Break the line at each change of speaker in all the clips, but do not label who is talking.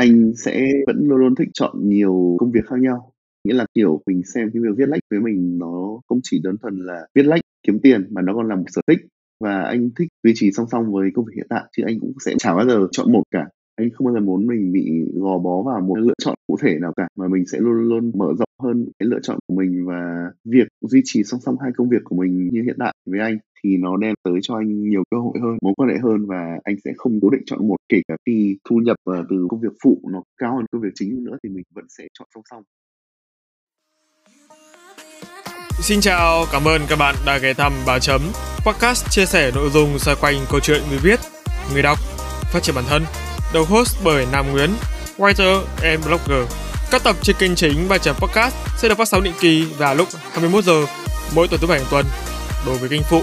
anh sẽ vẫn luôn luôn thích chọn nhiều công việc khác nhau. Nghĩa là, kiểu, mình xem cái việc viết lách với mình nó không chỉ đơn thuần là viết lách kiếm tiền mà nó còn là một sở thích và anh thích duy trì song song với công việc hiện tại, chứ anh cũng sẽ chả bao giờ chọn một cả. Anh không bao giờ muốn mình bị gò bó vào một lựa chọn cụ thể nào cả, mà mình sẽ luôn luôn mở rộng hơn cái lựa chọn của mình và việc duy trì song song hai công việc của mình như hiện tại với anh thì nó đem tới cho anh nhiều cơ hội hơn, mối quan hệ hơn và anh sẽ không cố định chọn một. Kể cả khi thu nhập, ờ, từ công việc phụ nó cao hơn công việc chính nữa thì mình vẫn sẽ chọn song song.
Xin chào, cảm ơn các bạn đã ghé thăm Báo Chấm, podcast chia sẻ nội dung xoay quanh câu chuyện người viết, người đọc, phát triển bản thân, Đầu host bởi Nam Nguyễn, writer and blogger. Các tập trên kênh chính bà Chấm Podcast sẽ được phát sóng định kỳ vào lúc 21 giờ mỗi tuần thứ bảy hàng tuần. Đối với kênh phụ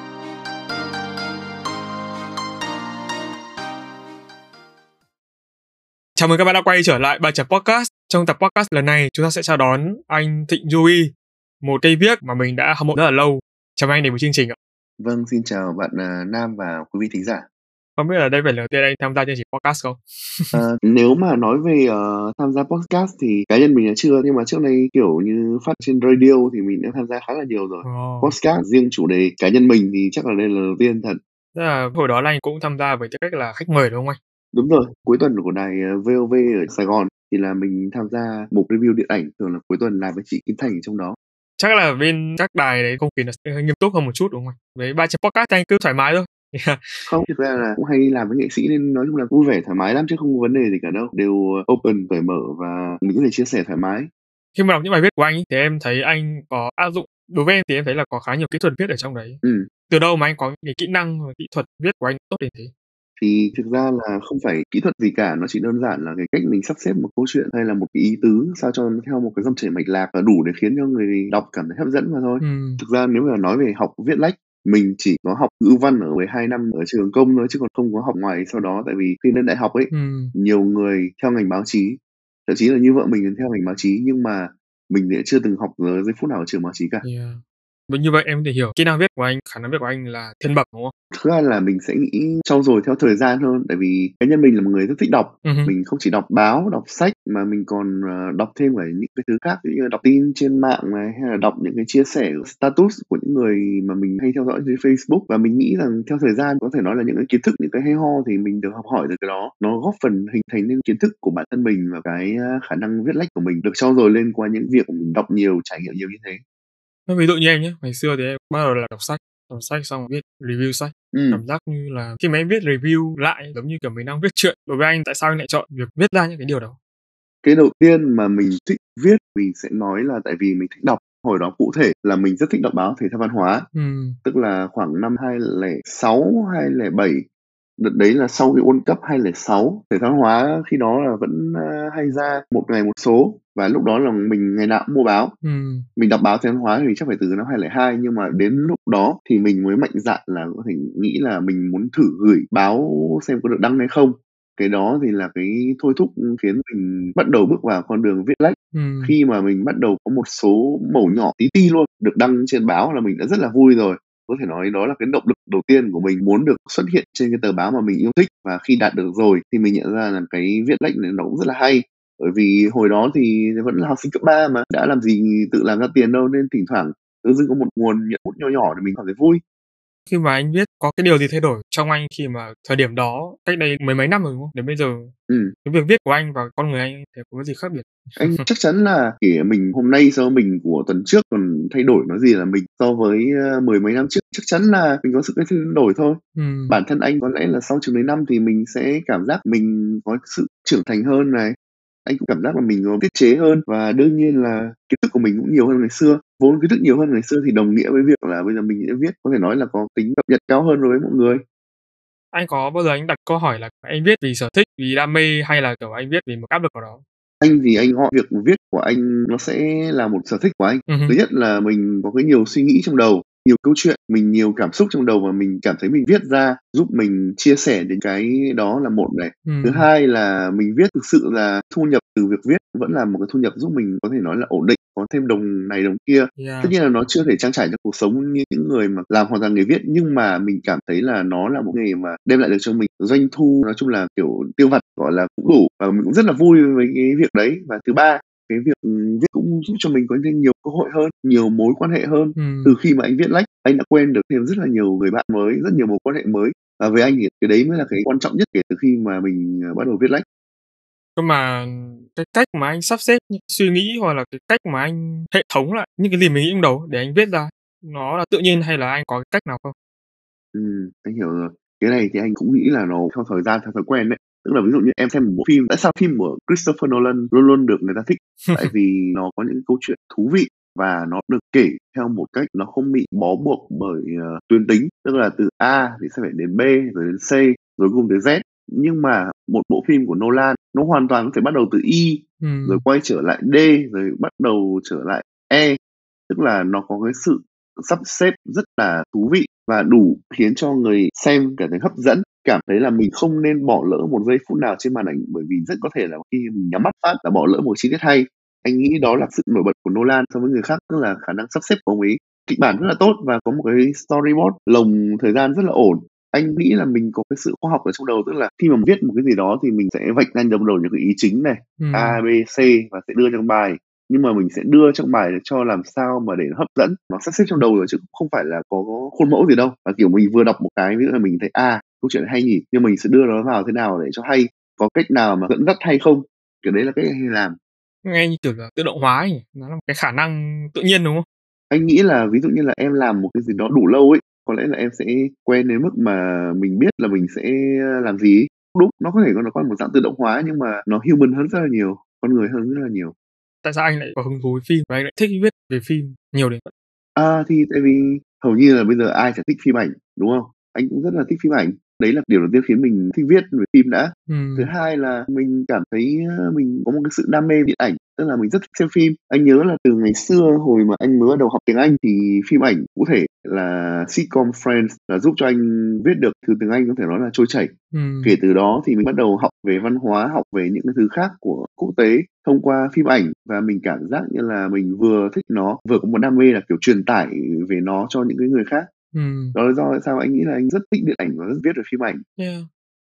Chào mừng các bạn đã quay trở lại ba chấm podcast. Trong tập podcast lần này, chúng ta sẽ chào đón anh Thịnh Duy, một cây viết mà mình đã hâm mộ rất là lâu. Chào mừng anh đến với chương trình ạ.
Vâng, xin chào bạn, à, Nam và quý vị thính giả.
Không biết là đây phải lần đầu tiên anh tham gia chương trình podcast không?
Ờ, nếu mà nói về, ờ, tham gia podcast thì cá nhân mình là chưa, nhưng mà trước đây, kiểu như, phát trên radio thì mình đã tham gia khá là nhiều rồi.
Ồ.
Podcast riêng chủ đề cá nhân mình thì chắc là đây là lần đầu tiên thật.
Tức là hồi đó là anh cũng tham gia với tư cách là khách mời đúng không anh?
Đúng rồi, cuối tuần của đài, ờ, VOV ở Sài Gòn thì là mình tham gia mục review điện ảnh, thường là cuối tuần làm với chị Kim Thành ở trong đó.
Chắc là bên các đài đấy không khí nó sẽ hơi nghiêm túc hơn một chút đúng không anh? Với ba chấm podcast thì anh cứ thoải mái thôi.
Không, thực ra là cũng hay làm với nghệ sĩ nên nói chung là vui vẻ thoải mái lắm chứ không có vấn đề gì cả đâu, đều, ờ, open, cởi mở và mình có thể chia sẻ thoải mái.
Khi mà đọc những bài viết của anh ấy, thì em thấy anh có áp dụng đối với em thì em thấy là có khá nhiều kỹ thuật viết ở trong đấy.
Ừm.
Từ đâu mà anh có cái kỹ năng và kỹ thuật viết của anh tốt đến thế?
Thì thực ra là không phải kỹ thuật gì cả, nó chỉ đơn giản là cái cách mình sắp xếp một câu chuyện hay là một cái ý tứ sao cho nó theo một cái dòng chảy mạch lạc và đủ để khiến cho người đọc cảm thấy hấp dẫn mà thôi.
Ừm.
Thực ra nếu mà nói về học viết lách, mình chỉ có học ngữ văn ở 12 năm ở trường công thôi chứ còn không có học ngoài sau đó. Tại vì khi lên đại học ấy,
Ừm.
nhiều người theo ngành báo chí, thậm chí là như vợ mình theo ngành báo chí nhưng mà mình lại chưa từng học, giây phút nào ở trường báo chí cả.
Yeah. Và như vậy em có thể hiểu kỹ năng viết của anh, khả năng viết của anh là thiên bẩm, đúng không?
Thực ra là mình sẽ nghĩ trau dồi theo thời gian hơn, tại vì cá nhân mình là một người rất thích đọc.
Hứm.
Mình không chỉ đọc báo, đọc sách mà mình còn, ờ, đọc thêm cả những cái thứ khác, như đọc tin trên mạng này, hay là đọc những cái chia sẻ status của những người mà mình hay theo dõi trên Facebook. Và mình nghĩ rằng theo thời gian có thể nói là những cái kiến thức, những cái hay ho thì mình được học hỏi từ cái đó. Nó góp phần hình thành nên kiến thức của bản thân mình và cái, a, khả năng viết lách của mình được trau dồi lên qua những việc mình đọc nhiều, trải nghiệm nhiều như thế.
Ví dụ như em nhé, ngày xưa thì em bắt đầu là đọc sách, đọc sách xong viết review sách.
Ừm.
Cảm giác như là khi mà em viết review lại giống như kiểu mình đang viết truyện. Đối với anh tại sao anh lại chọn việc viết ra những cái điều đó?
Cái đầu tiên mà mình thích viết, mình sẽ nói là tại vì mình thích đọc. Hồi đó cụ thể là mình rất thích đọc báo Thể thao Văn hóa,
Ừm.
tức là khoảng năm 2006, 2007, đợt đấy là sau cái World Cup 2006, Thể thao hóa khi đó là vẫn, a, hay ra một ngày một số và lúc đó là mình ngày nào cũng mua báo.
Ừm.
Mình đọc báo Thể thao hóa thì chắc phải từ năm 2002 nhưng mà đến lúc đó thì mình mới mạnh dạn là có thể nghĩ là mình muốn thử gửi báo xem có được đăng hay không. Cái đó thì là cái thôi thúc khiến mình bắt đầu bước vào con đường viết lách.
Ừm.
Khi mà mình bắt đầu có một số mẩu nhỏ tí ti luôn, được đăng trên báo là mình đã rất là vui rồi. Có thể nói đó là cái động lực đầu tiên của mình muốn được xuất hiện trên cái tờ báo mà mình yêu thích và khi đạt được rồi thì mình nhận ra là cái viết lách này nó cũng rất là hay. Bởi vì hồi đó thì vẫn là học sinh cấp 3 mà, đã làm gì tự làm ra tiền đâu nên thỉnh thoảng tự dưng có một nguồn nhận bút nhỏ nhỏ thì mình cảm thấy vui.
Khi mà anh viết có cái điều gì thay đổi trong anh khi mà thời điểm đó, cách đây mười mấy năm rồi, đúng không? Đến bây giờ
Ừm.
cái việc viết của anh và con người anh thì có gì khác biệt?
Anh chắc chắn là kể mình hôm nay so với mình của tuần trước còn thay đổi nói gì là mình so với, a, mười mấy năm trước, chắc chắn là mình có sự thay đổi thôi.
Ừm.
Bản thân anh có lẽ là sau chừng đấy năm thì mình sẽ cảm giác mình có sự trưởng thành hơn này. Anh cũng cảm giác là mình có tiết chế hơn và đương nhiên là kiến thức của mình cũng nhiều hơn ngày xưa. Vốn kiến thức nhiều hơn ngày xưa thì đồng nghĩa với việc là bây giờ mình sẽ viết có thể nói là có tính cập nhật cao hơn đối với mọi người.
Anh có bao giờ anh đặt câu hỏi là anh viết vì sở thích, vì đam mê hay là, kiểu, anh viết vì một áp lực nào đó?
Anh thì anh gọi việc viết của anh nó sẽ là một sở thích của anh.
Hứm.
Thứ nhất là mình có cái nhiều suy nghĩ trong đầu, nhiều câu chuyện, mình nhiều cảm xúc trong đầu và mình cảm thấy mình viết ra giúp mình chia sẻ đến cái đó là một này. Thứ
Ừm.
hai là mình viết thực sự là thu nhập từ việc viết vẫn là một cái thu nhập giúp mình có thể nói là ổn định, có thêm đồng này đồng kia.
Yeah.
Tất nhiên là nó chưa thể trang trải cho cuộc sống như những người mà làm hoàn toàn nghề viết, nhưng mà mình cảm thấy là nó là một nghề mà đem lại được cho mình doanh thu, nói chung là, kiểu, tiêu vặt, gọi là, cũng đủ và mình cũng rất là vui với cái việc đấy. Và thứ ba, cái việc, ừm, viết cũng giúp cho mình có thêm nhiều cơ hội hơn, nhiều mối quan hệ hơn.
Ừm.
Từ khi mà anh viết lách, anh đã quen được thêm rất là nhiều người bạn mới, rất nhiều mối quan hệ mới. Và với anh thì cái đấy mới là cái quan trọng nhất kể từ khi mà mình, ờ, bắt đầu viết lách.
Nhưng mà cái cách mà anh sắp xếp những suy nghĩ hoặc là cái cách mà anh hệ thống lại những cái gì mình nghĩ trong đầu để anh viết ra, nó là tự nhiên hay là anh có cái cách nào không?
Ừm, anh hiểu rồi. Cái này thì anh cũng nghĩ là nó theo thời gian, theo thói quen đấy. Tức là ví dụ như em xem một bộ phim, tại sao phim của Christopher Nolan luôn luôn được người ta thích? Tại vì nó có những câu chuyện thú vị và nó được kể theo một cách nó không bị bó buộc bởi, ờ, tuyến tính, tức là từ A thì sẽ phải đến B, rồi đến C, rồi cùng tới Z. Nhưng mà một bộ phim của Nolan nó hoàn toàn có thể bắt đầu từ Y,
Ừm.
rồi quay trở lại D, rồi bắt đầu trở lại E. Tức là nó có cái sự sắp xếp rất là thú vị và đủ khiến cho người xem cảm thấy hấp dẫn, cảm thấy là mình không nên bỏ lỡ một giây phút nào trên màn ảnh, bởi vì rất có thể là khi mình nhắm mắt phát là bỏ lỡ một chi tiết hay. Anh nghĩ đó là sự nổi bật của Nolan so với người khác, tức là khả năng sắp xếp của ông ấy. Kịch bản rất là tốt và có một cái storyboard lồng thời gian rất là ổn. Anh nghĩ là mình có cái sự khoa học ở trong đầu, tức là khi mà viết một cái gì đó thì mình sẽ vạch ra trong đầu những cái ý chính này,
Ừm.
A, B, C và sẽ đưa trong bài. Nhưng mà mình sẽ đưa trong bài để cho làm sao mà để nó hấp dẫn, nó sắp xếp trong đầu rồi chứ không phải là có khuôn mẫu gì đâu. Và, kiểu, mình vừa đọc một cái, ví dụ là mình thấy, à, câu chuyện hay nhỉ, nhưng mình sẽ đưa nó vào thế nào để cho hay, có cách nào mà dẫn dắt hay không? Kiểu đấy là cách hay làm.
Nghe như kiểu là tự động hóa ấy? Nó là một cái khả năng tự nhiên, đúng không?
Anh nghĩ là ví dụ như là em làm một cái gì đó đủ lâu ấy, có lẽ là em sẽ quen đến mức mà mình biết là mình sẽ làm gì ấy. Đúng, nó có thể nó có một dạng tự động hóa nhưng mà nó human hơn rất là nhiều, con người hơn rất là nhiều.
Tại sao anh lại có hứng thú với phim và anh lại thích viết về phim nhiều đến vậy?
À, thì tại vì hầu như là bây giờ ai chả thích phim ảnh, đúng không? Anh cũng rất là thích phim ảnh. Đấy là điều đầu tiên khiến mình thích viết về phim đã.
Ừm.
Thứ hai là mình cảm thấy, ơ, mình có một cái sự đam mê điện ảnh, tức là mình rất thích xem phim. Anh nhớ là từ ngày xưa hồi mà anh mới bắt đầu học tiếng Anh thì phim ảnh cụ thể là sitcom Friends là giúp cho anh viết được từ tiếng Anh có thể nói là trôi chảy.
Ừm.
Kể từ đó thì mình bắt đầu học về văn hóa, học về những cái thứ khác của quốc tế thông qua phim ảnh và mình cảm giác như là mình vừa thích nó, vừa có một đam mê là, kiểu, truyền tải về nó cho những cái người khác.
Ừm.
Đó là do tại sao anh nghĩ là anh rất thích điện ảnh và rất viết về phim ảnh.
Yeah.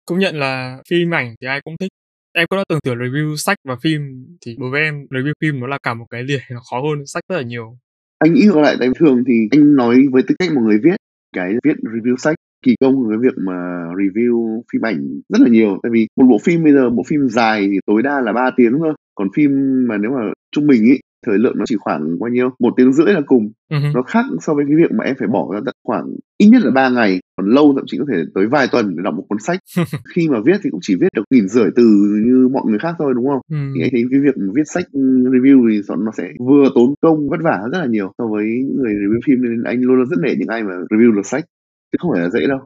Công nhận là phim ảnh thì ai cũng thích. Em cũng đã từng thử review sách và phim thì đối với em review phim nó là cả một cái liền nó khó hơn sách rất là nhiều.
Anh nghĩ ngược lại, tại thường thì anh nói với tư cách một người viết, cái viết review sách kỳ công hơn cái việc mà review phim ảnh rất là nhiều. Tại vì một bộ phim bây giờ, bộ phim dài thì tối đa là 3 tiếng thôi, còn phim mà nếu mà trung bình ấy, thời lượng nó chỉ khoảng bao nhiêu? 1 tiếng rưỡi là cùng.
Hứm.
Nó khác so với cái việc mà em phải bỏ ra tận khoảng ít nhất là 3 ngày, còn lâu thậm chí có thể tới vài tuần để đọc một cuốn sách. Khi mà viết thì cũng chỉ viết được nghìn rưỡi từ như mọi người khác thôi, đúng không?
Ừm.
Thì anh thấy cái việc viết sách, ừm, review thì nó sẽ vừa tốn công, vất vả rất là nhiều so với những người review phim, nên anh luôn luôn rất nể những ai mà review được sách, chứ không phải là dễ đâu.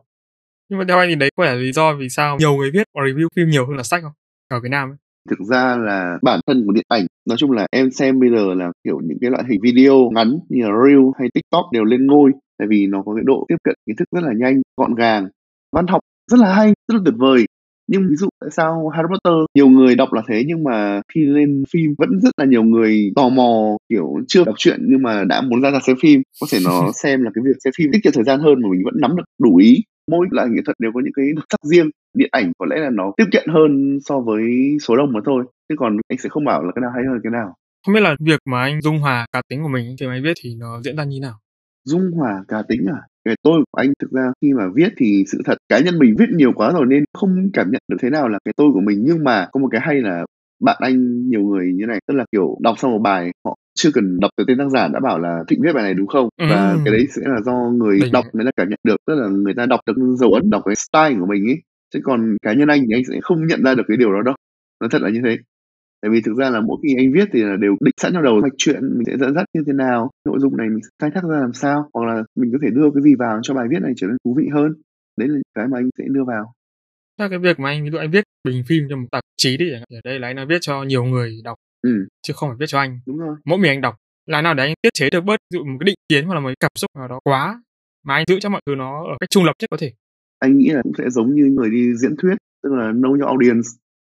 Nhưng mà theo anh thì đấy có phải là lý do vì sao nhiều người viết và review phim nhiều hơn là sách không? Ở Việt Nam ấy.
Thực ra là bản thân của điện ảnh, nói chung là em xem bây giờ là, kiểu, những cái loại hình video ngắn như là Reel hay TikTok đều lên ngôi, tại vì nó có cái độ tiếp cận kiến thức rất là nhanh, gọn gàng, văn học rất là hay, rất là tuyệt vời. Nhưng ví dụ tại sao Harry Potter nhiều người đọc là thế nhưng mà khi lên phim vẫn rất là nhiều người tò mò, kiểu, chưa đọc truyện nhưng mà đã muốn ra rạp xem phim. Có thể nó xem là cái việc xem phim tiết kiệm thời gian hơn mà mình vẫn nắm được đủ ý. Mỗi loại nghệ thuật đều có những cái đặc sắc riêng. Điện ảnh có lẽ là nó tiếp cận hơn so với số đông mà thôi, chứ còn anh sẽ không bảo là cái nào hay hơn cái nào.
Không biết là việc mà anh dung hòa cá tính của mình mà anh viết thì nó diễn ra như nào?
Dung hòa cá tính à? Cái tôi của anh thực ra khi mà viết thì sự thật cá nhân mình viết nhiều quá rồi nên không cảm nhận được thế nào là cái tôi của mình. Nhưng mà có một cái hay là bạn anh nhiều người như này, tức là, kiểu, đọc xong một bài họ chưa cần đọc tới tên tác giả đã bảo là "Thịnh viết bài này đúng không?" Và
Ừm.
cái đấy sẽ là do người
Đỉnh.
đọc người ta cảm nhận được, tức là người ta đọc được dấu ấn, đọc cái style của mình ấy. Chứ còn cá nhân anh thì anh sẽ không nhận ra được cái điều đó đâu. Nói thật là như thế. Tại vì thực ra là mỗi khi anh viết thì là đều định sẵn trong đầu mạch truyện mình sẽ dẫn dắt như thế nào, nội dung này mình sẽ khai thác ra làm sao, hoặc là mình có thể đưa cái gì vào cho bài viết này trở nên thú vị hơn. Đấy là cái mà anh sẽ đưa vào.
Theo cái việc mà anh ví dụ anh viết bình phim cho một tạp chí đi chẳng hạn, thì ở đây là anh đang viết cho nhiều người đọc,
Ừm.
chứ không phải viết cho anh.
Đúng rồi.
Mỗi mình anh đọc. làm nào để anh tiết chế được bớt dụ một cái định kiến hoặc là một cái cảm xúc nào đó quá mà anh giữ cho mọi thứ nó ở cách trung lập nhất có thể?
Anh nghĩ là cũng sẽ giống như người đi diễn thuyết, tức là know your audience.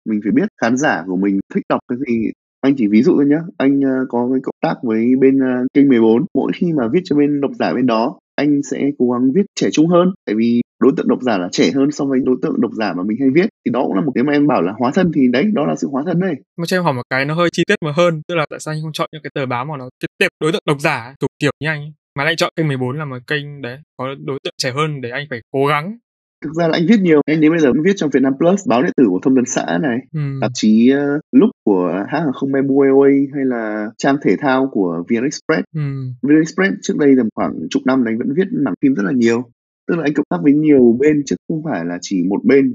Mình phải biết khán giả của mình thích đọc cái gì. Anh chỉ ví dụ thôi nhá, anh, ơ, có cái cộng tác với bên, ơ, kênh 14, mỗi khi mà viết cho bên độc giả bên đó, anh sẽ cố gắng viết trẻ trung hơn, tại vì đối tượng độc giả là trẻ hơn so với đối tượng độc giả mà mình hay viết, thì đó cũng là một cái mà em bảo là hóa thân thì đấy, đó là sự hóa thân đấy.
Mà cho em hỏi một cái nó hơi chi tiết mà hơn, tức là tại sao anh không chọn những cái tờ báo mà nó trực tiếp đối tượng độc giả thuộc kiểu như anh mà lại chọn kênh 14 là một kênh đấy có đối tượng trẻ hơn để anh phải cố gắng?
Thực ra là anh viết nhiều, anh đến bây giờ vẫn viết trong Vietnam Plus, báo điện tử của Thông tấn xã này,
Ừm.
tạp chí, ơ, Lúc của hãng hàng không Bamboo Airways hay là trang thể thao của VN Express.
Ừm.
VN Express trước đây tầm khoảng chục năm anh vẫn viết mảng phim rất là nhiều, tức là anh cộng tác với nhiều bên chứ không phải là chỉ một bên.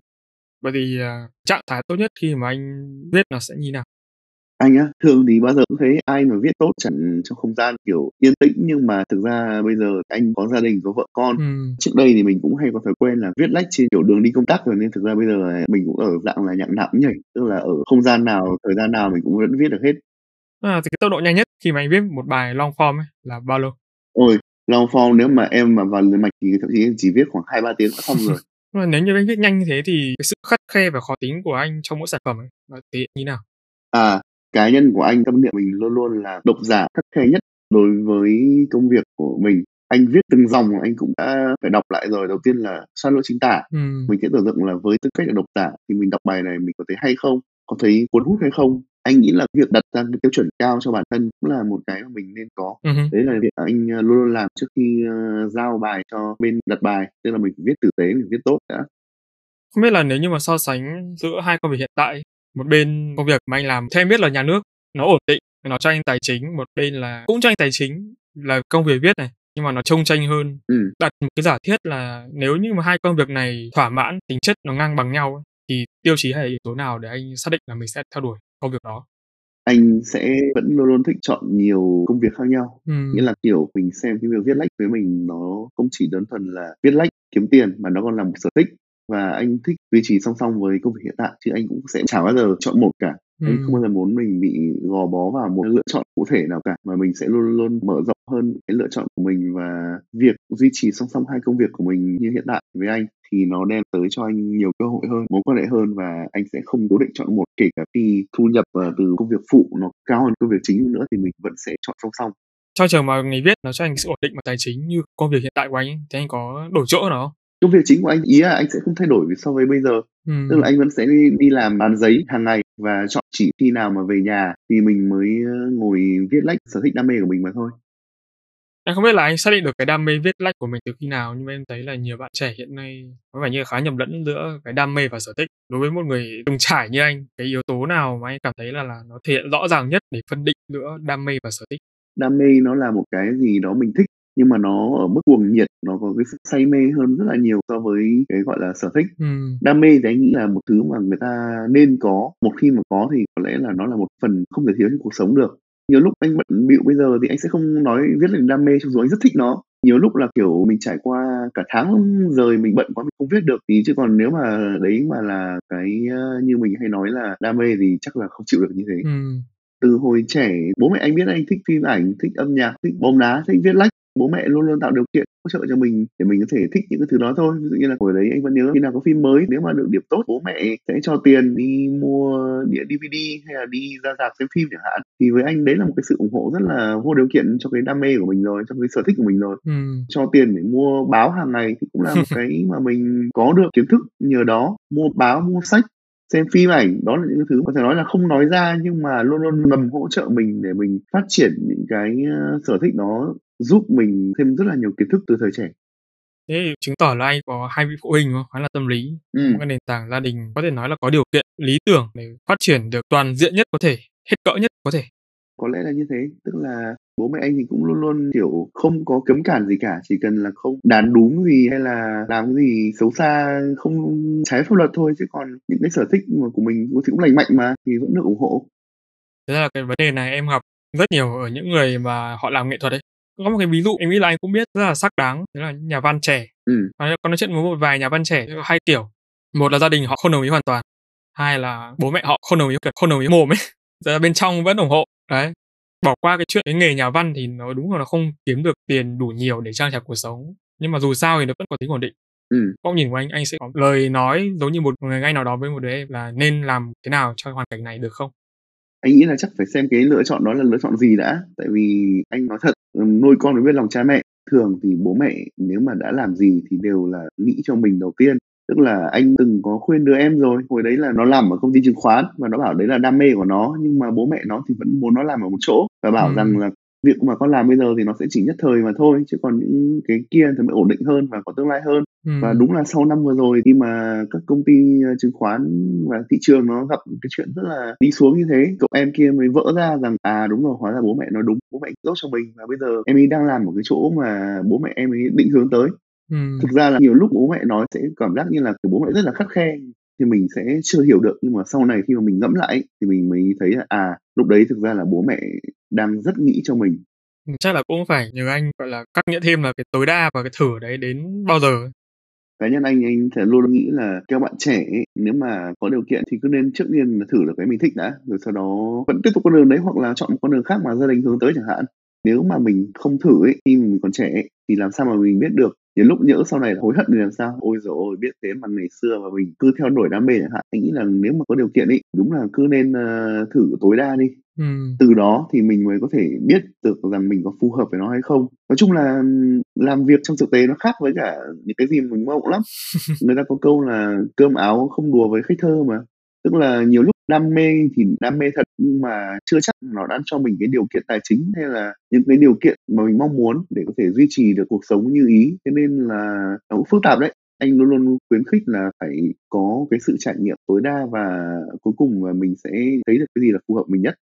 Vậy thì, à, trạng thái tốt nhất khi mà anh viết nó sẽ như nào?
Anh á, thường thì bao giờ cũng thấy ai mà viết tốt chẳng trong không gian, kiểu, yên tĩnh, nhưng mà thực ra bây giờ anh có gia đình, có vợ con.
Ừm.
Trước đây thì mình cũng hay có thói quen là viết lách trên, kiểu, đường đi công tác rồi nên thực ra bây giờ mình cũng ở dạng là nhặng nạm nhảy, tức là ở không gian nào, thời gian nào mình cũng vẫn viết được hết.
À, thì cái tốc độ nhanh nhất khi mà anh viết một bài long form ấy là bao lâu?
Ôi, long form nếu mà em mà vào liền mạch thì thậm chí em chỉ viết khoảng 2-3 tiếng đã xong rồi.
Mà nếu như anh viết nhanh như thế thì cái sự khắt khe và khó tính của anh trong mỗi sản phẩm ấy, nó thể hiện như nào?
À, cá nhân của anh, tâm niệm mình luôn luôn là độc giả khắt khe nhất đối với công việc của mình. Anh viết từng dòng anh cũng đã phải đọc lại rồi. Đầu tiên là soạn lỗi chính tả,
Ừm.
mình sẽ tưởng tượng là với tư cách là độc giả thì mình đọc bài này mình có thấy hay không, có thấy cuốn hút hay không. Anh nghĩ là việc đặt ra cái tiêu chuẩn cao cho bản thân cũng là một cái mà mình nên có.
Hứm.
Đấy là việc anh, ơ, luôn luôn làm trước khi, ơ, giao bài cho bên đặt bài, tức là mình viết tử tế, mình viết tốt đã.
Không biết là nếu như mà so sánh giữa hai công việc hiện tại, một bên công việc mà anh làm theo em biết là nhà nước, nó ổn định, nó cho anh tài chính, một bên là cũng cho anh tài chính là công việc viết này, nhưng mà nó chông chênh hơn.
Ừm.
Đặt một cái giả thiết là nếu như mà hai công việc này thỏa mãn, tính chất nó ngang bằng nhau ấy, thì tiêu chí hay yếu tố nào để anh xác định là mình sẽ theo đuổi công việc đó?
Anh sẽ vẫn luôn luôn thích chọn nhiều công việc khác nhau.
Ừm.
Nghĩa là, kiểu, mình xem cái việc viết lách với mình nó không chỉ đơn thuần là viết lách kiếm tiền mà nó còn là một sở thích và anh thích duy trì song song với công việc hiện tại, chứ anh cũng sẽ chả bao giờ chọn một cả. Anh không bao
Ừm.
giờ muốn mình bị gò bó vào một lựa chọn cụ thể nào cả, mà mình sẽ luôn luôn mở rộng hơn cái lựa chọn của mình và việc duy trì song song hai công việc của mình như hiện tại với anh thì nó đem tới cho anh nhiều cơ hội hơn, mối quan hệ hơn và anh sẽ không cố định chọn một. Kể cả khi thu nhập, ờ, từ công việc phụ nó cao hơn công việc chính nữa thì mình vẫn sẽ chọn song song.
Trong trường mà nghề viết nó cho anh sự ổn định và tài chính như công việc hiện tại của anh ấy, thì anh có đổi chỗ nào không?
Công việc chính của anh ý là anh sẽ không thay đổi so với bây giờ. Tức
Ừm.
là anh vẫn sẽ đi đi làm bán giấy hàng ngày và chọn chỉ khi nào mà về nhà thì mình mới, ơ, ngồi viết lách, sở thích đam mê của mình mà thôi.
Em không biết là anh xác định được cái đam mê viết lách của mình từ khi nào, nhưng mà em thấy là nhiều bạn trẻ hiện nay có vẻ như khá nhầm lẫn giữa cái đam mê và sở thích. Đối với một người từng trải như anh, cái yếu tố nào mà anh cảm thấy là là nó thể hiện rõ ràng nhất để phân định giữa đam mê và sở thích?
Đam mê nó là một cái gì đó mình thích, nhưng mà nó ở mức cuồng nhiệt, nó có cái sự say mê hơn rất là nhiều so với cái, gọi là, sở thích.
Ừm.
Đam mê thì anh nghĩ là một thứ mà người ta nên có, một khi mà có thì có lẽ là nó là một phần không thể thiếu trong cuộc sống được. Nhiều lúc anh bận bịu bây giờ thì anh sẽ không nói viết về đam mê cho dù anh rất thích nó. Nhiều lúc là, kiểu, mình trải qua cả tháng rồi mình bận quá mình không viết được, thì chứ còn nếu mà đấy mà là cái, ơ, như mình hay nói là đam mê thì chắc là không chịu được như thế.
Ừm.
Từ hồi trẻ, bố mẹ anh biết anh thích phim ảnh, thích âm nhạc, thích bóng đá, thích viết lách. Bố mẹ luôn luôn tạo điều kiện hỗ trợ cho mình để mình có thể thích những cái thứ đó thôi. Ví dụ như là hồi đấy anh vẫn nhớ khi nào có phim mới, nếu mà được điểm tốt, bố mẹ sẽ cho tiền đi mua đĩa DVD hay là đi ra rạp xem phim chẳng hạn. Thì với anh đấy là một cái sự ủng hộ rất là vô điều kiện cho cái đam mê của mình rồi, cho cái sở thích của mình rồi.
Ừm.
Cho tiền để mua báo hàng ngày thì cũng là một cái mà mình có được kiến thức nhờ đó, mua báo, mua sách, xem phim ảnh, đó là những cái thứ có thể nói là không nói ra nhưng mà luôn luôn ngầm hỗ trợ mình để mình phát triển những cái, ơ, sở thích đó, giúp mình thêm rất là nhiều kiến thức từ thời trẻ.
Thế chứng tỏ là anh có hai vị phụ huynh, đúng không? Khá là tâm lý, có một cái nền tảng gia đình có thể nói là có điều kiện lý tưởng để phát triển được toàn diện nhất có thể, hết cỡ nhất có thể.
Có lẽ là như thế, tức là bố mẹ anh thì cũng luôn luôn, kiểu, không có cấm cản gì cả, chỉ cần là không đàn đúm gì hay là làm cái gì xấu xa, không trái pháp luật thôi, chứ còn những cái sở thích mà của mình thì cũng lành mạnh mà, thì vẫn được ủng hộ.
Ra là cái vấn đề này em gặp rất nhiều ở những người mà họ làm nghệ thuật ấy. Có một cái ví dụ em nghĩ là anh cũng biết rất là xác đáng, đó là nhà văn trẻ.
Ừm.
Và có nói chuyện với một vài nhà văn trẻ hai kiểu. Một là gia đình họ không đồng ý hoàn toàn, hai là bố mẹ họ không đồng ý, không đồng ý mồm ấy, ra bên trong vẫn ủng hộ, đấy. bỏ qua cái chuyện cái nghề nhà văn thì nó đúng là nó không kiếm được tiền đủ nhiều để trang trải cuộc sống nhưng mà dù sao thì nó vẫn có tính ổn định
Ừm.
góc nhìn của anh anh sẽ có lời nói giống như một người anh nào đó với một đứa em là nên làm thế nào trong hoàn cảnh này được không
Anh nghĩ là chắc phải xem cái lựa chọn đó là lựa chọn gì đã, tại vì anh nói thật, nuôi con phải biết lòng cha mẹ. Thường thì bố mẹ nếu mà đã làm gì thì đều là nghĩ cho mình đầu tiên. Tức là anh từng có khuyên đứa em rồi, hồi đấy là nó làm ở công ty chứng khoán và nó bảo đấy là đam mê của nó, nhưng mà bố mẹ nó thì vẫn muốn nó làm ở một chỗ và bảo
Ừm.
rằng là việc mà con làm bây giờ thì nó sẽ chỉ nhất thời mà thôi, chứ còn những cái kia thì mới ổn định hơn và có tương lai hơn. Và
Ừm.
đúng là sau năm vừa rồi khi mà các công ty, ơ, chứng khoán và thị trường nó gặp cái chuyện rất là đi xuống như thế, cậu em kia mới vỡ ra rằng, à, đúng rồi, hóa ra bố mẹ nói đúng, bố mẹ tốt cho mình và bây giờ em ấy đang làm ở cái chỗ mà bố mẹ em ấy định hướng tới.
Ừm.
Thực ra là nhiều lúc bố mẹ nói sẽ cảm giác như là, kiểu, bố mẹ rất là khắt khe thì mình sẽ chưa hiểu được, nhưng mà sau này khi mà mình ngẫm lại thì mình mới thấy là, à, lúc đấy thực ra là bố mẹ đang rất nghĩ cho mình.
Ừm, chắc là cũng phải nhờ anh, gọi là, cắt nghĩa thêm là cái tối đa và cái thử đấy đến bao giờ.
Cá nhân anh, anh sẽ luôn nghĩ là các bạn trẻ ấy, nếu mà có điều kiện thì cứ nên trước tiên là thử được cái mình thích đã, rồi sau đó vẫn tiếp tục con đường đấy hoặc là chọn một con đường khác mà gia đình hướng tới chẳng hạn. Nếu mà mình không thử ấy, khi mình còn trẻ ấy, thì làm sao mà mình biết được, đến lúc nhỡ sau này hối hận thì làm sao? Ôi giời ơi, biết thế mà ngày xưa mà mình cứ theo đuổi đam mê chẳng hạn. Anh nghĩ là nếu mà có điều kiện ấy, đúng là cứ nên, ơ, thử tối đa đi.
Ừm.
Từ đó thì mình mới có thể biết được rằng mình có phù hợp với nó hay không. Nói chung là, làm việc trong thực tế nó khác với cả những cái gì mình mộng lắm. Người ta có câu là "Cơm áo không đùa với khách thơ" mà. Tức là nhiều lúc đam mê thì đam mê thật, nhưng mà chưa chắc nó đã cho mình cái điều kiện tài chính hay là những cái điều kiện mà mình mong muốn để có thể duy trì được cuộc sống như ý. Thế nên là nó cũng phức tạp đấy. Anh luôn luôn khuyến khích là phải có cái sự trải nghiệm tối đa và cuối cùng là mình sẽ thấy được cái gì là phù hợp mình nhất.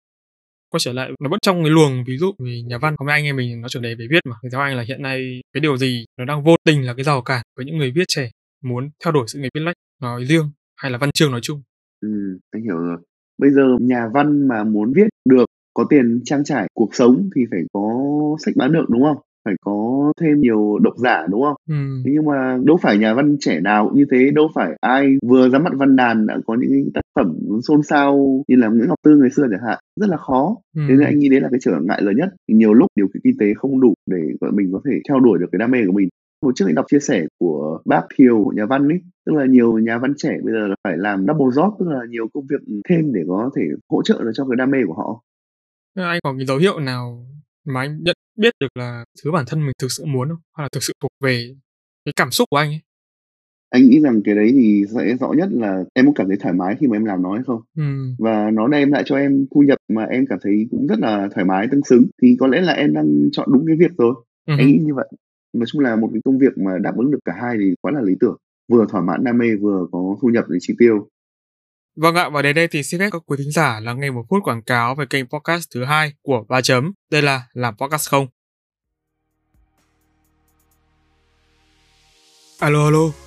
Quay trở lại nó vẫn trong cái luồng ví dụ vì nhà văn có mấy anh em mình nó chủ đề về viết mà. Thì theo anh là hiện nay cái điều gì nó đang vô tình là cái rào cản với những người viết trẻ muốn theo đuổi sự nghiệp viết lách nói riêng hay là văn chương nói chung?
Ừm, anh hiểu rồi. Bây giờ nhà văn mà muốn viết được, có tiền trang trải cuộc sống thì phải có sách bán được, đúng không? Phải có thêm nhiều độc giả, đúng không? Thế nhưng mà đâu phải nhà văn trẻ nào cũng như thế, đâu phải ai vừa ra mắt văn đàn đã có những cái tác phẩm xôn xao như là Nguyễn Ngọc Tư ngày xưa chẳng hạn, rất là khó. Thế nên anh nghĩ đấy là cái trở ngại lớn nhất. Nhiều lúc điều kiện kinh tế không đủ để, mình có thể theo đuổi được cái đam mê của mình. Hồi trước anh đọc chia sẻ của bác Thiều, nhà văn ấy, tức là nhiều nhà văn trẻ bây giờ là phải làm double job, tức là nhiều công việc, thêm để có thể hỗ trợ được cho cái đam mê của họ.
Anh có cái dấu hiệu nào mà anh nhận biết được là thứ bản thân mình thực sự muốn không? Hay là thực sự thuộc về cái cảm xúc của anh ấy?
Anh nghĩ rằng cái đấy thì sẽ rõ nhất là em có cảm thấy thoải mái khi mà em làm nó hay không?
Ừm.
Và nó đem lại cho em thu nhập mà em cảm thấy cũng rất là thoải mái, tương xứng thì có lẽ là em đang chọn đúng cái việc rồi.
Ừm
Anh nghĩ như vậy. Nói chung là một cái công việc mà đáp ứng được cả hai thì quá là lý tưởng, vừa thỏa mãn đam mê, vừa có thu nhập để chi tiêu.
Vâng ạ, và đến đây thì xin phép các quý thính giả lắng nghe một phút quảng cáo về kênh podcast thứ hai của Ba Chấm. Đây là Làm Podcast Không. Alo alo,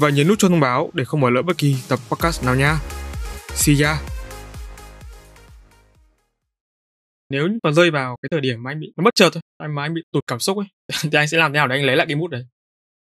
và nhấn nút cho thông báo để không bỏ lỡ bất kỳ tập podcast nào nha. See ya! Nếu mà rơi vào cái thời điểm mà anh bị nó bất chợt thôi, anh mà anh bị tụt cảm xúc ấy, thì anh sẽ làm thế nào để anh lấy lại cái mood đấy?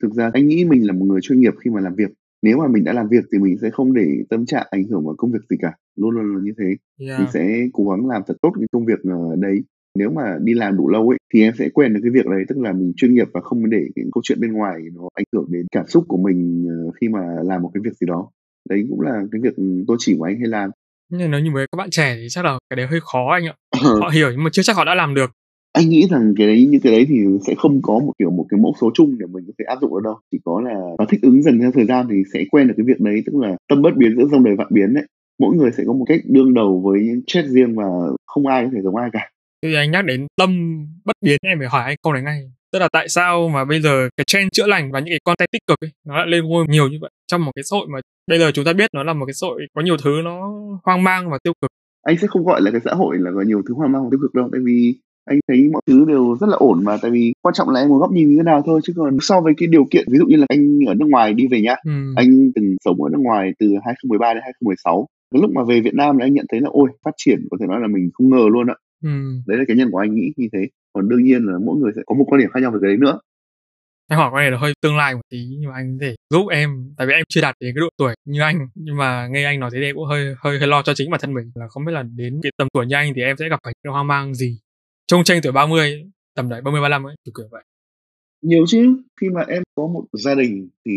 Thực ra anh nghĩ mình là một người chuyên nghiệp khi mà làm việc. Nếu mà mình đã làm việc thì mình sẽ không để tâm trạng ảnh hưởng vào công việc gì cả, luôn luôn là như thế. Mình
Yeah.
sẽ cố gắng làm thật tốt cái công việc, ờ, đấy. Nếu mà đi làm đủ lâu ấy, thì em sẽ quen được cái việc đấy, tức là mình chuyên nghiệp và không để những câu chuyện bên ngoài nó ảnh hưởng đến cảm xúc của mình, ờ, khi mà làm một cái việc gì đó. Đấy cũng là cái việc, tôi chỉ của anh hay làm.
Nhưng nếu như với các bạn trẻ thì chắc là cái đấy hơi khó anh ạ. Họ hiểu nhưng mà chưa chắc họ đã làm được.
Anh nghĩ rằng cái đấy những cái đấy thì sẽ không có một, kiểu, một cái mẫu số chung để mình có thể áp dụng được đâu. Chỉ có là nó thích ứng dần theo thời gian thì sẽ quen được cái việc đấy, tức là tâm bất biến giữa dòng đời vạn biến đấy. Mỗi người sẽ có một cách đương đầu với những stress riêng và không ai có thể giống ai cả.
Thì anh nhắc đến tâm bất biến em phải hỏi anh câu này ngay. Tức là tại sao mà bây giờ cái trend chữa lành và những cái content tích cực ấy nó lại lên ngôi nhiều như vậy trong một cái xã hội mà bây giờ chúng ta biết nó là một cái xã hội có nhiều thứ nó hoang mang và tiêu cực.
Anh sẽ không gọi là cái xã hội là có nhiều thứ hoang mang và tiêu cực đâu, tại vì anh thấy mọi thứ đều rất là ổn mà tại vì quan trọng là em có góc nhìn như thế nào thôi chứ còn so với cái điều kiện ví dụ như là anh ở nước ngoài đi về nhá
Ừm.
anh từng sống ở nước ngoài từ 2013 đến 2016 cái lúc mà về Việt Nam là anh nhận thấy là ôi phát triển có thể nói là mình không ngờ luôn ạ
Ừm.
đấy là cá nhân của anh nghĩ như thế. Còn đương nhiên là mỗi người sẽ có một quan điểm khác nhau về cái đấy nữa.
Em hỏi cái này là hơi tương lai một tí nhưng mà anh có thể giúp em tại vì em chưa đạt đến cái độ tuổi như anh nhưng mà nghe anh nói thế thì em cũng hơi hơi hơi lo cho chính bản thân mình. Là không biết là đến cái tầm tuổi như anh thì em sẽ gặp phải cái hoang mang gì? Trông tranh tuổi 30 tầm đấy 30 35 ấy kiểu kiểu vậy.
Nhiều chứ. Khi mà em có một gia đình thì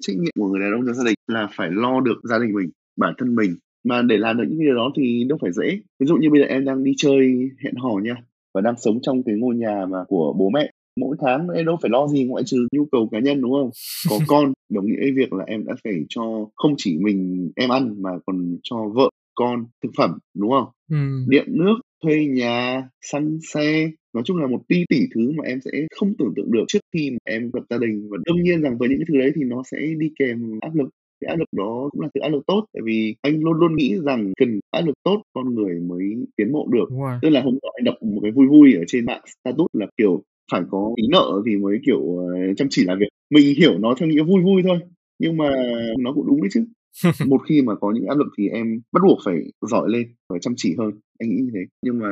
trách nhiệm của người đàn ông trong gia đình là phải lo được gia đình mình bản thân mình mà để làm được những điều đó thì đâu phải dễ. Ví dụ như bây giờ em đang đi chơi hẹn hò nha và đang sống trong cái ngôi nhà mà của bố mẹ. Mỗi tháng em đâu phải lo gì ngoại trừ nhu cầu cá nhân đúng không? Có con đồng nghĩa với việc là em đã phải cho không chỉ mình em ăn mà còn cho vợ con thực phẩm đúng không?
Ừm.
điện nước thuê nhà xăng xe nói chung là một tỷ tỷ thứ mà em sẽ không tưởng tượng được trước khi mà em lập gia đình. Và đương nhiên rằng với những cái thứ đấy thì nó sẽ đi kèm áp lực cái áp lực đó cũng là thứ áp lực tốt tại vì anh luôn luôn nghĩ rằng cần áp lực tốt con người mới tiến bộ được. Tức là hôm nọ anh đọc một cái vui vui ở trên mạng status là kiểu phải có tí nợ thì mới kiểu ờ, chăm chỉ làm việc. Mình hiểu nó theo nghĩa vui vui thôi nhưng mà nó cũng đúng đấy chứ. Một khi mà có những áp lực thì em bắt buộc phải giỏi lên và chăm chỉ hơn. Anh nghĩ như thế. Nhưng mà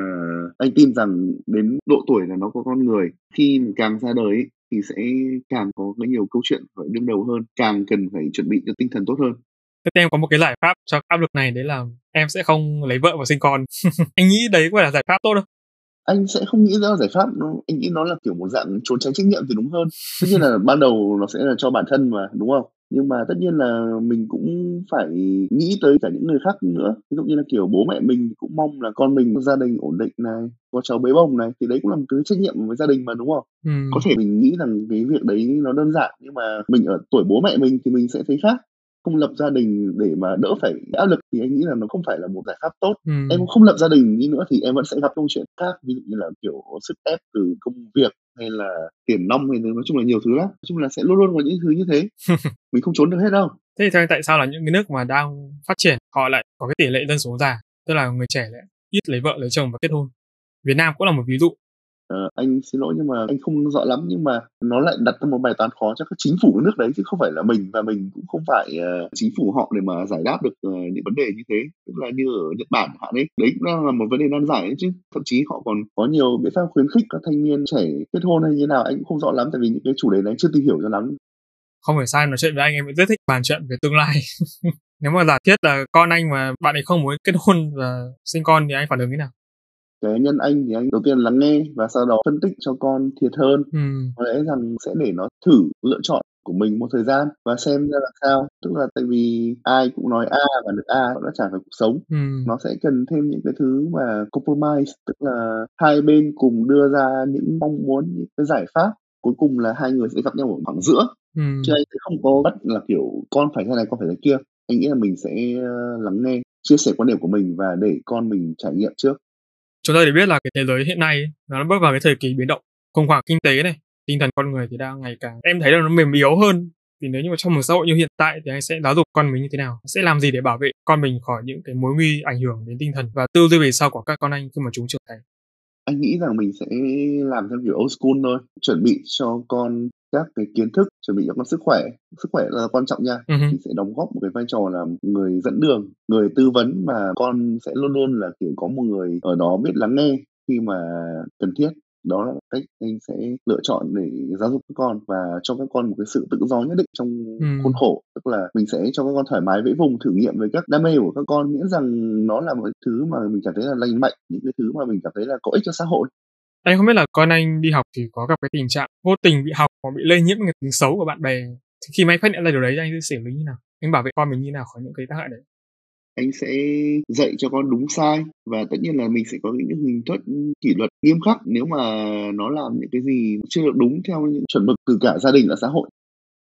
anh tin rằng đến độ tuổi là nó có con người. Khi càng ra đời ấy, thì sẽ càng có cái nhiều câu chuyện phải đương đầu hơn càng cần phải chuẩn bị cho tinh thần tốt hơn.
Thế em có một cái giải pháp cho áp lực này đấy là em sẽ không lấy vợ và sinh con. Anh nghĩ đấy có phải là giải pháp tốt không?
Anh sẽ không nghĩ ra giải pháp anh nghĩ nó là kiểu một dạng trốn tránh trách nhiệm thì đúng hơn. Tất nhiên là ban đầu nó sẽ là cho bản thân mà đúng không nhưng mà tất nhiên là mình cũng phải nghĩ tới cả những người khác nữa ví dụ như là kiểu bố mẹ mình cũng mong là con mình có gia đình ổn định này có cháu bế bồng này thì đấy cũng là một thứ trách nhiệm với gia đình mà đúng không
Ừm.
có thể mình nghĩ rằng cái việc đấy nó đơn giản nhưng mà mình ở tuổi bố mẹ mình thì mình sẽ thấy khác không lập gia đình để mà đỡ phải áp lực thì anh nghĩ là nó không phải là một giải pháp tốt
Ừm.
em không lập gia đình đi nữa thì em vẫn sẽ gặp câu chuyện khác ví dụ như là kiểu sức ép từ công việc hay là tiền nong hay nói chung là nhiều thứ lắm nói chung là sẽ luôn luôn có những thứ như thế mình không trốn được hết đâu
Thế thì theo anh tại sao là những cái nước mà đang phát triển họ lại có cái tỷ lệ dân số già, tức là người trẻ lại ít lấy vợ lấy chồng và kết hôn. Việt Nam cũng là một ví dụ
uh, anh xin lỗi nhưng mà anh không rõ lắm nhưng mà nó lại đặt ra một bài toán khó cho các chính phủ nước đấy chứ không phải là mình và mình cũng không phải uh, chính phủ họ để mà giải đáp được uh, những vấn đề như thế tức là như ở Nhật Bản hạn ấy đấy cũng đang là một vấn đề nan giải ấy chứ thậm chí họ còn có nhiều biện pháp khuyến khích các thanh niên trẻ kết hôn hay như nào anh cũng không rõ lắm tại vì những cái chủ đề này anh chưa tìm hiểu cho lắm
Không phải sai nói chuyện với anh em rất thích bàn chuyện về tương lai. Nếu mà giả thiết là con anh mà bạn ấy không muốn kết hôn và sinh con thì anh phản ứng thế nào?
Cái nhân anh thì anh đầu tiên lắng nghe và sau đó phân tích cho con thiệt hơn.
Ừm.
có lẽ rằng sẽ để nó thử lựa chọn của mình một thời gian và xem ra là sao. Tức là tại vì ai cũng nói A và được A nó đã trả về cuộc sống.
Ừm.
nó sẽ cần thêm những cái thứ mà compromise tức là hai bên cùng đưa ra những mong muốn những cái giải pháp. Cuối cùng là hai người sẽ gặp nhau ở khoảng giữa.
Ừm.
chứ anh sẽ không có bắt là kiểu con phải thế này con phải thế kia. Anh nghĩ là mình sẽ ờ, lắng nghe chia sẻ quan điểm của mình và để con mình trải nghiệm trước
Chúng ta để biết là cái thế giới hiện nay nó bước vào cái thời kỳ biến động, khủng hoảng kinh tế này, tinh thần con người thì đang ngày càng em thấy là nó mềm yếu hơn. Thì nếu như mà trong một xã hội như hiện tại thì anh sẽ giáo dục con mình như thế nào? Sẽ làm gì để bảo vệ con mình khỏi những cái mối nguy ảnh hưởng đến tinh thần và tư duy về sau của các con anh khi mà chúng trưởng thành?
anh nghĩ rằng mình sẽ làm theo kiểu old school thôi chuẩn bị cho con các cái kiến thức chuẩn bị cho con sức khỏe. Sức khỏe là quan trọng nha.
Hưm.
thì sẽ đóng góp một cái vai trò là người dẫn đường người tư vấn mà con sẽ luôn luôn là kiểu có một người ở đó biết lắng nghe khi mà cần thiết. Đó là cách anh sẽ lựa chọn để giáo dục các con và cho các con một cái sự tự do nhất định trong
Ừm.
khuôn khổ. Tức là mình sẽ cho các con thoải mái vẫy vùng thử nghiệm với các đam mê của các con miễn rằng nó là một cái thứ mà mình cảm thấy là lành mạnh những cái thứ mà mình cảm thấy là có ích cho xã hội.
Anh không biết là con anh đi học thì có gặp cái tình trạng vô tình bị học hoặc bị lây nhiễm cái tính xấu của bạn bè. Thì khi mà anh phát hiện ra điều đấy thì anh sẽ xử lý như nào? Anh bảo vệ con mình như nào khỏi những cái tác hại đấy?
anh sẽ dạy cho con đúng sai và tất nhiên là mình sẽ có những hình thức kỷ luật nghiêm khắc nếu mà nó làm những cái gì chưa được đúng theo những chuẩn mực từ cả gia đình và xã hội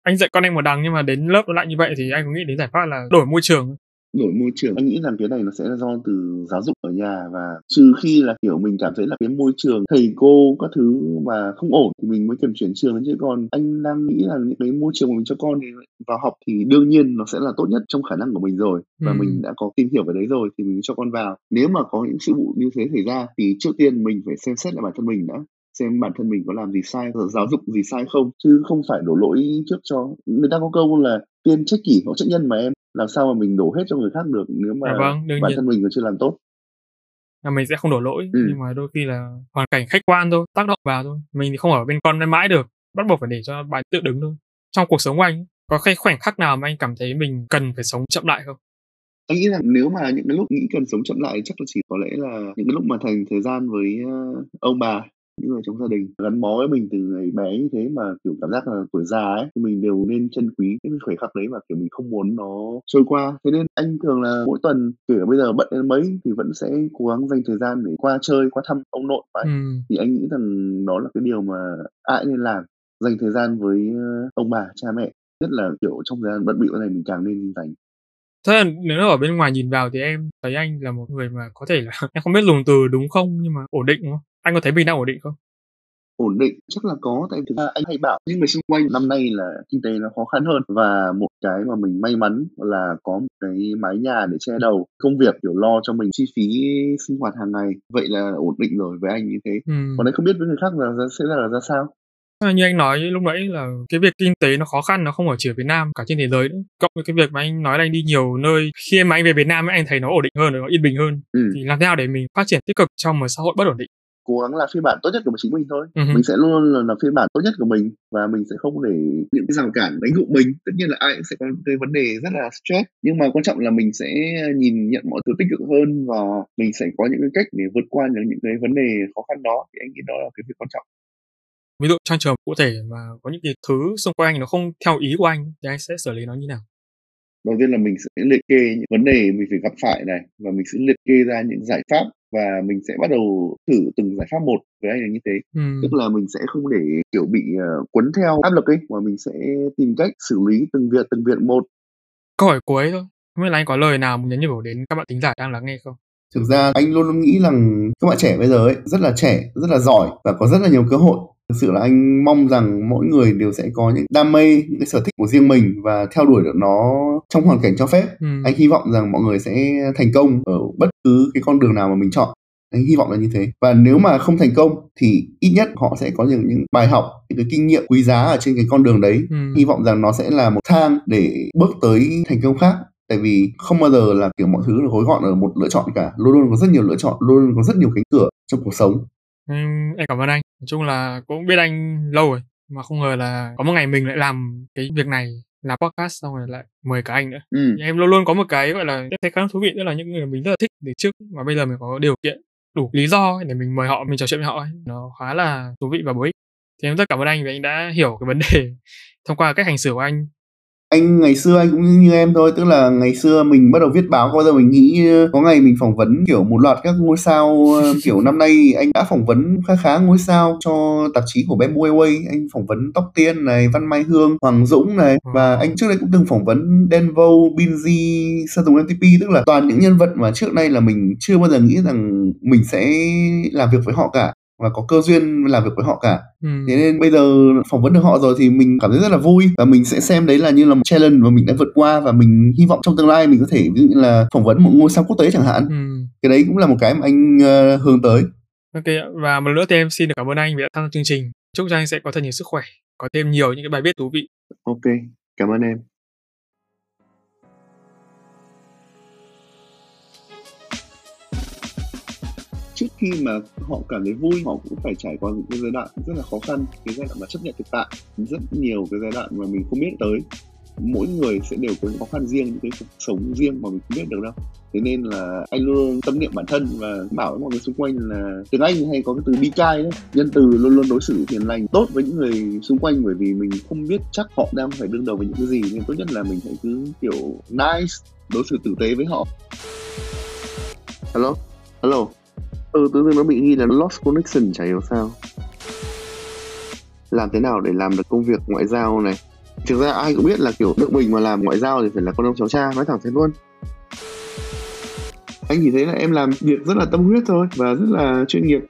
Anh dạy con anh một đằng nhưng mà đến lớp nó lại như vậy thì anh có nghĩ đến giải pháp là đổi môi trường.
Đổi môi trường. Anh nghĩ rằng cái này nó sẽ là do từ giáo dục ở nhà và trừ khi là kiểu mình cảm thấy là cái môi trường thầy cô các thứ mà không ổn thì mình mới cần chuyển trường chứ. Còn anh đang nghĩ là những cái môi trường mà mình cho con thì vào học thì đương nhiên nó sẽ là tốt nhất trong khả năng của mình rồi và
Ừ.
mình đã có tìm hiểu về đấy rồi thì mình cho con vào. Nếu mà có những sự vụ như thế xảy ra thì trước tiên mình phải xem xét lại bản thân mình đã xem bản thân mình có làm gì sai giáo dục gì sai không chứ không phải đổ lỗi trước cho người ta có câu là tiên trách kỷ hậu trách nhân mà em làm sao mà mình đổ hết cho người khác được nếu mà
Dạ vâng,
bản
nhiên.
thân mình còn chưa làm tốt
Là mình sẽ không đổ lỗi,
Ừ.
nhưng mà đôi khi là hoàn cảnh khách quan thôi, tác động vào thôi. Mình thì không ở bên con mãi mãi được, bắt buộc phải để cho bạn tự đứng thôi. Trong cuộc sống của anh, có cái khoảnh khắc nào mà anh cảm thấy mình cần phải sống chậm lại không?
anh nghĩ rằng nếu mà những cái lúc nghĩ cần sống chậm lại chắc là chỉ có lẽ là những cái lúc mà thành thời gian với ờ, ông bà những người trong gia đình. Gắn bó với mình từ ngày bé như thế mà kiểu cảm giác là tuổi già ấy thì mình đều nên trân quý những khoảnh khắc đấy mà kiểu mình không muốn nó trôi qua. Thế nên anh thường là mỗi tuần kể bây giờ bận đến mấy thì vẫn sẽ cố gắng dành thời gian để qua chơi qua thăm ông nội phải.
Ừ.
thì anh nghĩ rằng đó là cái điều mà ai nên làm dành thời gian với ờ, ông bà cha mẹ. Nhất là kiểu trong thời gian bận bịu này mình càng nên dành.
Thế là nếu ở bên ngoài nhìn vào thì em thấy anh là một người mà có thể là em không biết dùng từ đúng không nhưng mà ổn định đúng không? Anh có thấy mình đang ổn định không?
ổn định chắc là có tại thực ra anh hay bảo những người xung quanh năm nay là kinh tế nó khó khăn hơn và một cái mà mình may mắn là có một cái mái nhà để che đầu công việc kiểu lo cho mình chi phí sinh hoạt hàng ngày vậy là ổn định rồi với anh như thế
Ừ.
còn anh không biết với người khác là sẽ là, là ra sao
À, Như anh nói lúc nãy là cái việc kinh tế nó khó khăn nó không ở chỉ ở Việt Nam cả trên thế giới nữa. Cộng với cái việc mà anh nói là anh đi nhiều nơi khi mà anh về Việt Nam anh thấy nó ổn định hơn, nó yên bình hơn.
ừ.
Thì làm thế nào để mình phát triển tích cực trong một xã hội bất ổn định?
Cố gắng là phiên bản tốt nhất của chính mình thôi
hứ.
mình sẽ luôn luôn là, là phiên bản tốt nhất của mình và mình sẽ không để những cái rào cản đánh gục mình tất nhiên là ai cũng sẽ có những cái vấn đề rất là stress nhưng mà quan trọng là mình sẽ nhìn nhận mọi thứ tích cực hơn và mình sẽ có những cái cách để vượt qua được những cái vấn đề khó khăn đó thì anh nghĩ đó là cái việc quan trọng
Ví dụ trong trường cụ thể mà có những cái thứ xung quanh anh nó không theo ý của anh thì anh sẽ xử lý nó như nào?
đầu tiên là mình sẽ liệt kê những vấn đề mình phải gặp phải này và mình sẽ liệt kê ra những giải pháp và mình sẽ bắt đầu thử từng giải pháp một với anh là như thế
Ừ.
tức là mình sẽ không để kiểu bị uh, cuốn theo áp lực ấy mà mình sẽ tìm cách xử lý từng việc từng việc một
Câu hỏi cuối thôi. Không biết là anh có lời nào muốn nhắn nhủ đến các bạn thính giả đang lắng nghe không?
Thực ra anh luôn luôn nghĩ rằng các bạn trẻ bây giờ ấy rất là trẻ, rất là giỏi và có rất là nhiều cơ hội. Thực sự là anh mong rằng mỗi người đều sẽ có những đam mê, những cái sở thích của riêng mình và theo đuổi được nó trong hoàn cảnh cho phép.
Ừ.
Anh hy vọng rằng mọi người sẽ thành công ở bất cứ cái con đường nào mà mình chọn. Anh hy vọng là như thế. Và nếu mà không thành công thì ít nhất họ sẽ có những, những bài học, những cái kinh nghiệm quý giá ở trên cái con đường đấy.
Ừ.
Hy vọng rằng nó sẽ là một thang để bước tới thành công khác tại vì không bao giờ là kiểu mọi thứ được gói gọn ở một lựa chọn cả luôn luôn có rất nhiều lựa chọn luôn luôn có rất nhiều cánh cửa trong cuộc sống
Em, em cảm ơn anh. Nói chung là cũng biết anh lâu rồi mà không ngờ là có một ngày mình lại làm cái việc này làm podcast xong rồi lại mời cả anh nữa.
ừ.
Em luôn luôn có một cái gọi là em thấy khá là thú vị tức là những người mình rất là thích từ trước mà bây giờ mình có điều kiện đủ lý do để mình mời họ mình trò chuyện với họ ấy. nó khá là thú vị và bổ ích. Thì em rất cảm ơn anh vì anh đã hiểu cái vấn đề thông qua cách hành xử của anh.
Anh ngày xưa anh cũng như em thôi tức là ngày xưa mình bắt đầu viết báo có bao giờ mình nghĩ ờ, có ngày mình phỏng vấn kiểu một loạt các ngôi sao ờ, kiểu năm nay anh đã phỏng vấn khá khá ngôi sao cho tạp chí của Bamboo Airways. Anh phỏng vấn Tóc Tiên này Văn Mai Hương Hoàng Dũng này. Và anh trước đây cũng từng phỏng vấn Denvo Binz Sơn MTP tức là toàn những nhân vật mà trước đây là mình chưa bao giờ nghĩ rằng mình sẽ làm việc với họ cả và có cơ duyên làm việc với họ cả
Ừ.
thế nên bây giờ phỏng vấn được họ rồi thì mình cảm thấy rất là vui và mình sẽ xem đấy là như là một challenge mà mình đã vượt qua và mình hy vọng trong tương lai mình có thể ví dụ như là phỏng vấn một ngôi sao quốc tế chẳng hạn
Ừ.
cái đấy cũng là một cái mà anh ờ, hướng tới
Ok ạ. và một lần nữa thì em xin được cảm ơn anh vì đã tham gia chương trình. Chúc cho anh sẽ có thật nhiều sức khỏe, có thêm nhiều những cái bài viết thú vị.
ok cảm ơn em trước khi mà họ cảm thấy vui, họ cũng phải trải qua những cái giai đoạn rất là khó khăn, cái giai đoạn mà chấp nhận thực tại, rất nhiều cái giai đoạn mà mình không biết tới. Mỗi người sẽ đều có những khó khăn riêng, những cái cuộc sống riêng mà mình không biết được đâu. Thế nên là anh luôn tâm niệm bản thân và bảo với mọi người xung quanh là tiếng anh hay có cái từ be kind đấy. Nhân từ luôn luôn đối xử hiền lành, tốt với những người xung quanh, bởi vì mình không biết chắc họ đang phải đương đầu với những cái gì, nên tốt nhất là mình hãy cứ, kiểu, nice, đối xử tử tế với họ. Hello? Hello? Ừ tự dưng nó bị ghi là lost connection chả hiểu sao. Làm thế nào để làm được công việc ngoại giao này? Thực ra ai cũng biết là kiểu nước mình mà làm ngoại giao thì phải là con ông cháu cha, nói thẳng thế luôn. Anh chỉ thấy là em làm việc rất là tâm huyết thôi và rất là chuyên nghiệp.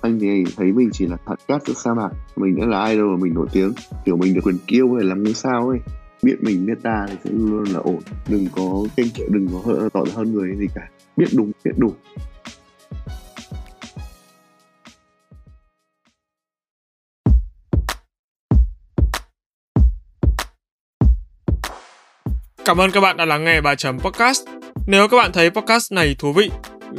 Anh thì thấy mình chỉ là thật cát giữa sa mạc, mình đã là idol mà mình nổi tiếng. Kiểu mình được quyền kêu hay làm ngôi sao ấy, biết mình biết ta thì sẽ luôn là ổn. Đừng có kênh kiệu đừng có hỡ tỏ ra hơn người gì cả biết đúng biết đủ
Cảm ơn các bạn đã lắng nghe bài chấm podcast. Nếu các bạn thấy podcast này thú vị,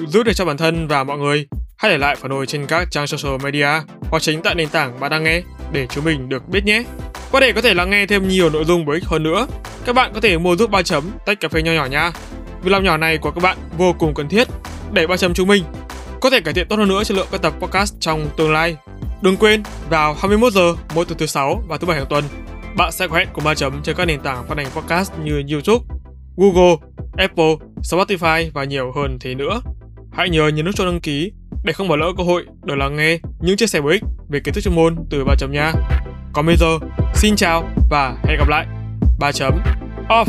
giúp được cho bản thân và mọi người, hãy để lại phản hồi trên các trang social media hoặc chính tại nền tảng bạn đang nghe để chúng mình được biết nhé. Và để có thể lắng nghe thêm nhiều nội dung bổ ích hơn nữa, các bạn có thể mua giúp ba chấm tách cà phê nho nhỏ nha. Việc làm nhỏ này của các bạn vô cùng cần thiết để ba chấm chúng mình có thể cải thiện tốt hơn nữa chất lượng các tập podcast trong tương lai. Đừng quên vào 21 giờ mỗi tuần thứ sáu và thứ bảy hàng tuần, bạn sẽ có hẹn cùng ba chấm trên các nền tảng phát hành podcast như YouTube, Google, Apple, Spotify và nhiều hơn thế nữa. Hãy nhớ nhấn nút cho đăng ký để không bỏ lỡ cơ hội được lắng nghe những chia sẻ bổ ích về kiến thức chuyên môn từ ba chấm nha. Còn bây giờ, xin chào và hẹn gặp lại. ba chấm off